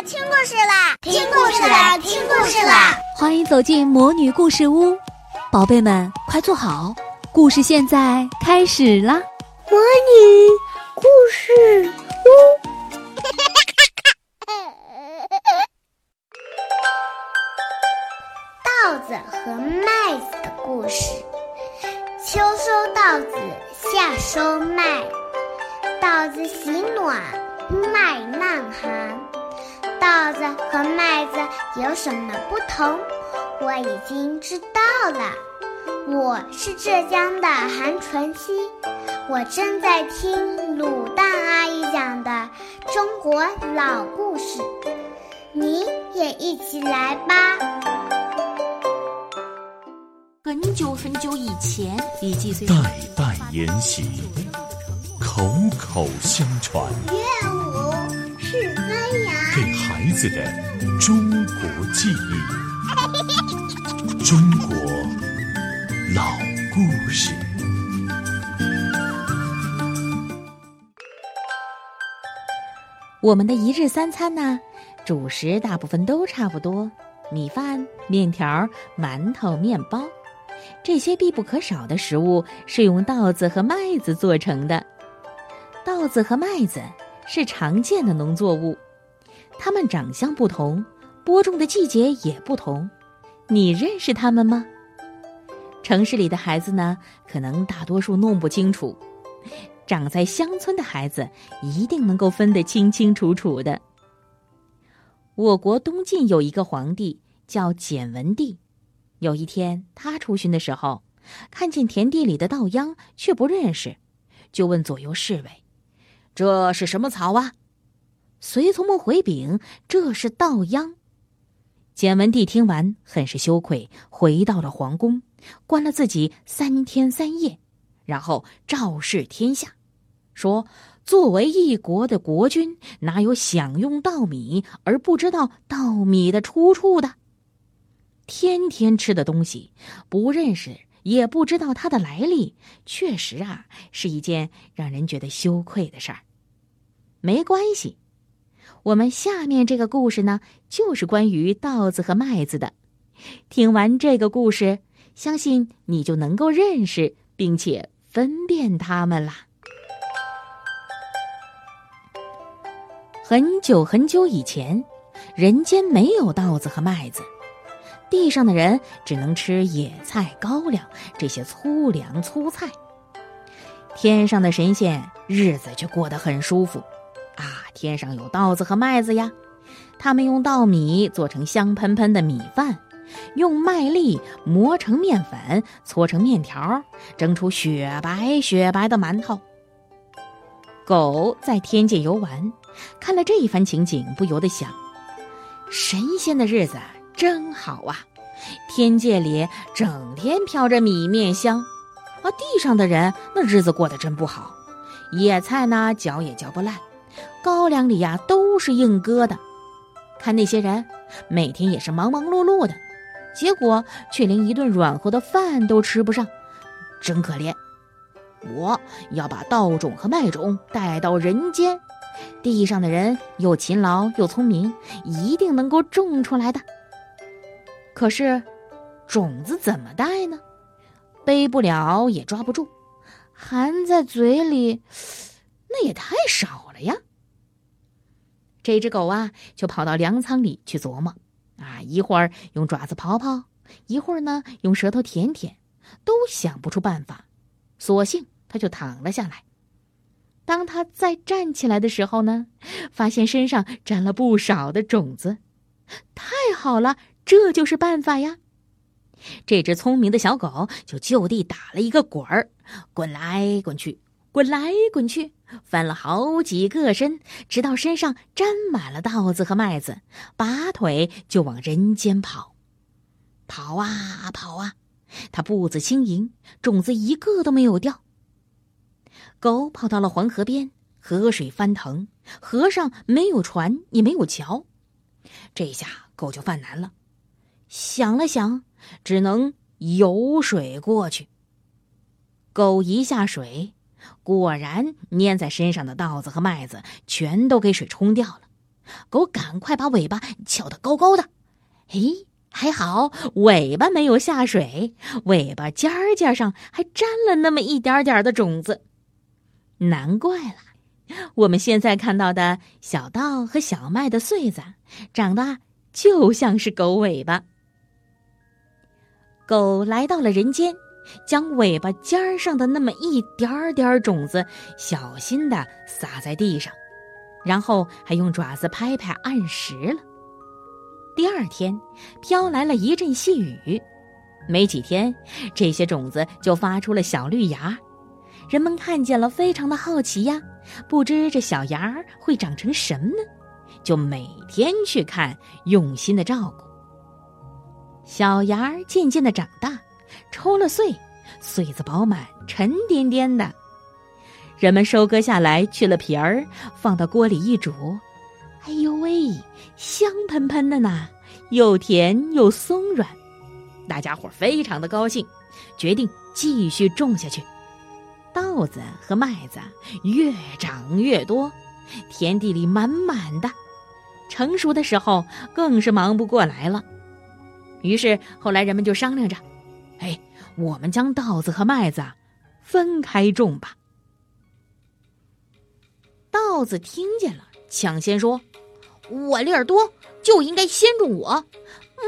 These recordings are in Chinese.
啦，听故事啦，听故事啦，听故事啦！欢迎走进魔女故事屋，宝贝们快坐好，故事现在开始啦！魔女故事屋，稻子和麦子的故事。秋收稻子，夏收麦，稻子喜暖，麦耐寒。稻子和麦子有什么不同？我已经知道了。我是浙江的韩纯熙，我正在听卤蛋阿姨讲的中国老故事，你也一起来吧。很久很久以前，代代沿袭，口口相传，乐舞是子的中国记忆，中国老故事。我们的一日三餐呢，主食大部分都差不多，米饭、面条、馒头、面包。这些必不可少的食物是用稻子和麦子做成的。稻子和麦子是常见的农作物，它们长相不同，播种的季节也不同。你认识它们吗？城市里的孩子呢，可能大多数弄不清楚；长在乡村的孩子一定能够分得清清楚楚的。我国东晋有一个皇帝叫简文帝。有一天，他出巡的时候，看见田地里的稻秧，却不认识，就问左右侍卫：“这是什么草啊？”随从们回禀：“这是稻秧。”简文帝听完，很是羞愧，回到了皇宫，关了自己三天三夜，然后昭示天下，说：“作为一国的国君，哪有享用稻米而不知道稻米的出处的？”天天吃的东西，不认识也不知道它的来历，确实啊，是一件让人觉得羞愧的事儿。没关系，我们下面这个故事呢，就是关于稻子和麦子的。听完这个故事，相信你就能够认识并且分辨它们啦。很久很久以前，人间没有稻子和麦子。地上的人只能吃野菜、高粱这些粗粮粗菜。天上的神仙日子却过得很舒服，天上有稻子和麦子呀，他们用稻米做成香喷喷的米饭，用麦粒磨成面粉，搓成面条，蒸出雪白雪白的馒头。狗在天界游玩，看了这一番情景，不由得想：神仙的日子。真好啊！天界里整天飘着米面香，而地上的人那日子过得真不好。野菜呢，嚼也嚼不烂；高粱里呀，都是硬疙瘩。看那些人，每天也是忙忙碌碌的，结果却连一顿软和的饭都吃不上，真可怜。我要把稻种和麦种带到人间，地上的人又勤劳又聪明，一定能够种出来的。可是，种子怎么带呢？背不了，也抓不住，含在嘴里，那也太少了呀。这只狗啊，就跑到粮仓里去琢磨，啊，一会儿用爪子刨刨，一会儿呢用舌头舔舔，都想不出办法，索性它就躺了下来。当它再站起来的时候呢，发现身上沾了不少的种子，太好了！这就是办法呀！这只聪明的小狗就就地打了一个滚儿，滚来滚去，滚来滚去，翻了好几个身，直到身上沾满了稻子和麦子，拔腿就往人间跑。跑啊跑啊，它步子轻盈，种子一个都没有掉。狗跑到了黄河边，河水翻腾，河上没有船，也没有桥，这下狗就犯难了。想了想，只能游水过去。狗一下水，果然粘在身上的稻子和麦子全都给水冲掉了，狗赶快把尾巴翘得高高的。哎，还好尾巴没有下水，尾巴尖儿尖上还沾了那么一点点的种子。难怪了，我们现在看到的小稻和小麦的穗子，长得就像是狗尾巴。狗来到了人间。将尾巴尖上的那么一点点种子小心地撒在地上，然后还用爪子拍拍按实了。第二天，飘来了一阵细雨，没几天，这些种子就发出了小绿芽。人们看见了，非常的好奇呀，不知这小芽儿会长成什么呢？就每天去看，用心的照顾。小芽儿渐渐的长大。抽了穗，穗子饱满沉甸甸的。人们收割下来，去了皮儿，放到锅里一煮，哎呦喂，香喷喷的呢，又甜又松软。大家伙非常的高兴，决定继续种下去。稻子和麦子越长越多，田地里满满的，成熟的时候更是忙不过来了。于是后来人们就商量着。哎，我们将稻子和麦子分开种吧。稻子听见了，抢先说：“我粒儿多，就应该先种我；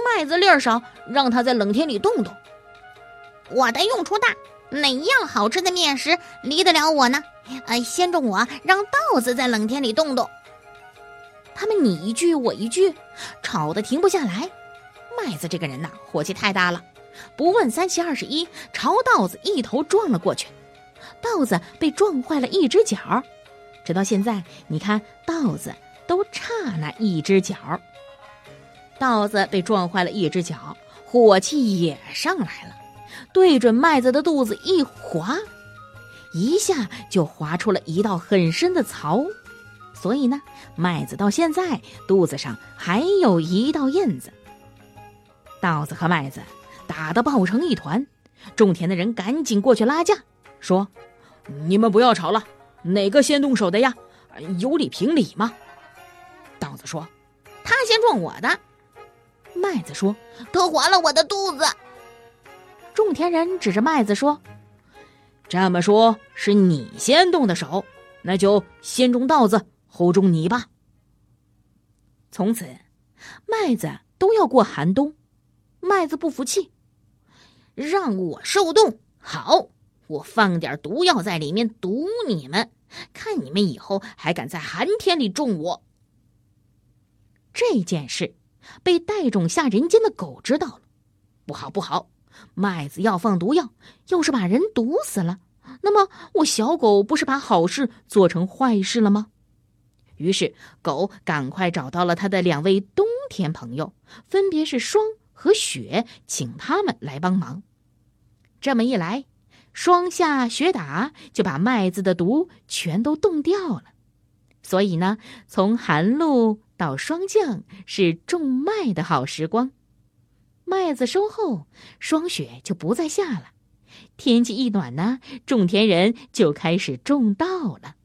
麦子粒儿少，让它在冷天里冻冻。我的用处大，哪样好吃的面食离得了我呢？呃，先种我，让稻子在冷天里冻冻。”他们你一句我一句，吵得停不下来。麦子这个人呐，火气太大了。不问三七二十一，朝稻子一头撞了过去，稻子被撞坏了一只脚，直到现在，你看稻子都差那一只脚。稻子被撞坏了一只脚，火气也上来了，对准麦子的肚子一划，一下就划出了一道很深的槽，所以呢，麦子到现在肚子上还有一道印子。稻子和麦子。打得抱成一团，种田的人赶紧过去拉架，说：“你们不要吵了，哪个先动手的呀？有理评理吗？”稻子说：“他先撞我的。”麦子说：“他划了我的肚子。”种田人指着麦子说：“这么说，是你先动的手，那就先种稻子，后种你吧。”从此，麦子都要过寒冬。麦子不服气。让我受冻好，我放点毒药在里面毒你们，看你们以后还敢在寒天里种我。这件事被带种下人间的狗知道了，不好不好，麦子要放毒药，要是把人毒死了，那么我小狗不是把好事做成坏事了吗？于是狗赶快找到了他的两位冬天朋友，分别是霜。和雪，请他们来帮忙。这么一来，霜下雪打就把麦子的毒全都冻掉了。所以呢，从寒露到霜降是种麦的好时光。麦子收后，霜雪就不再下了。天气一暖呢，种田人就开始种稻了。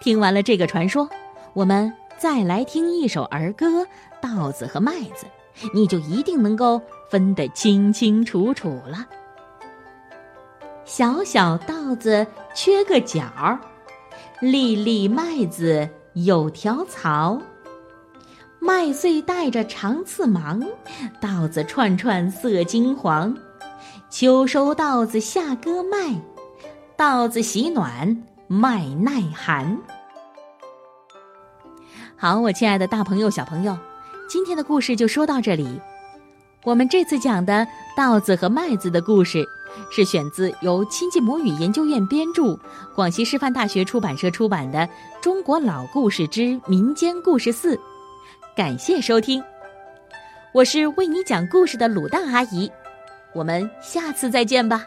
听完了这个传说，我们再来听一首儿歌。稻子和麦子，你就一定能够分得清清楚楚了。小小稻子缺个角，粒粒麦子有条槽。麦穗带着长刺芒，稻子串串色金黄。秋收稻子夏割麦，稻子喜暖麦耐寒。好，我亲爱的大朋友、小朋友。今天的故事就说到这里。我们这次讲的稻子和麦子的故事，是选自由亲近母语研究院编著、广西师范大学出版社出版的《中国老故事之民间故事四》。感谢收听，我是为你讲故事的鲁大阿姨。我们下次再见吧。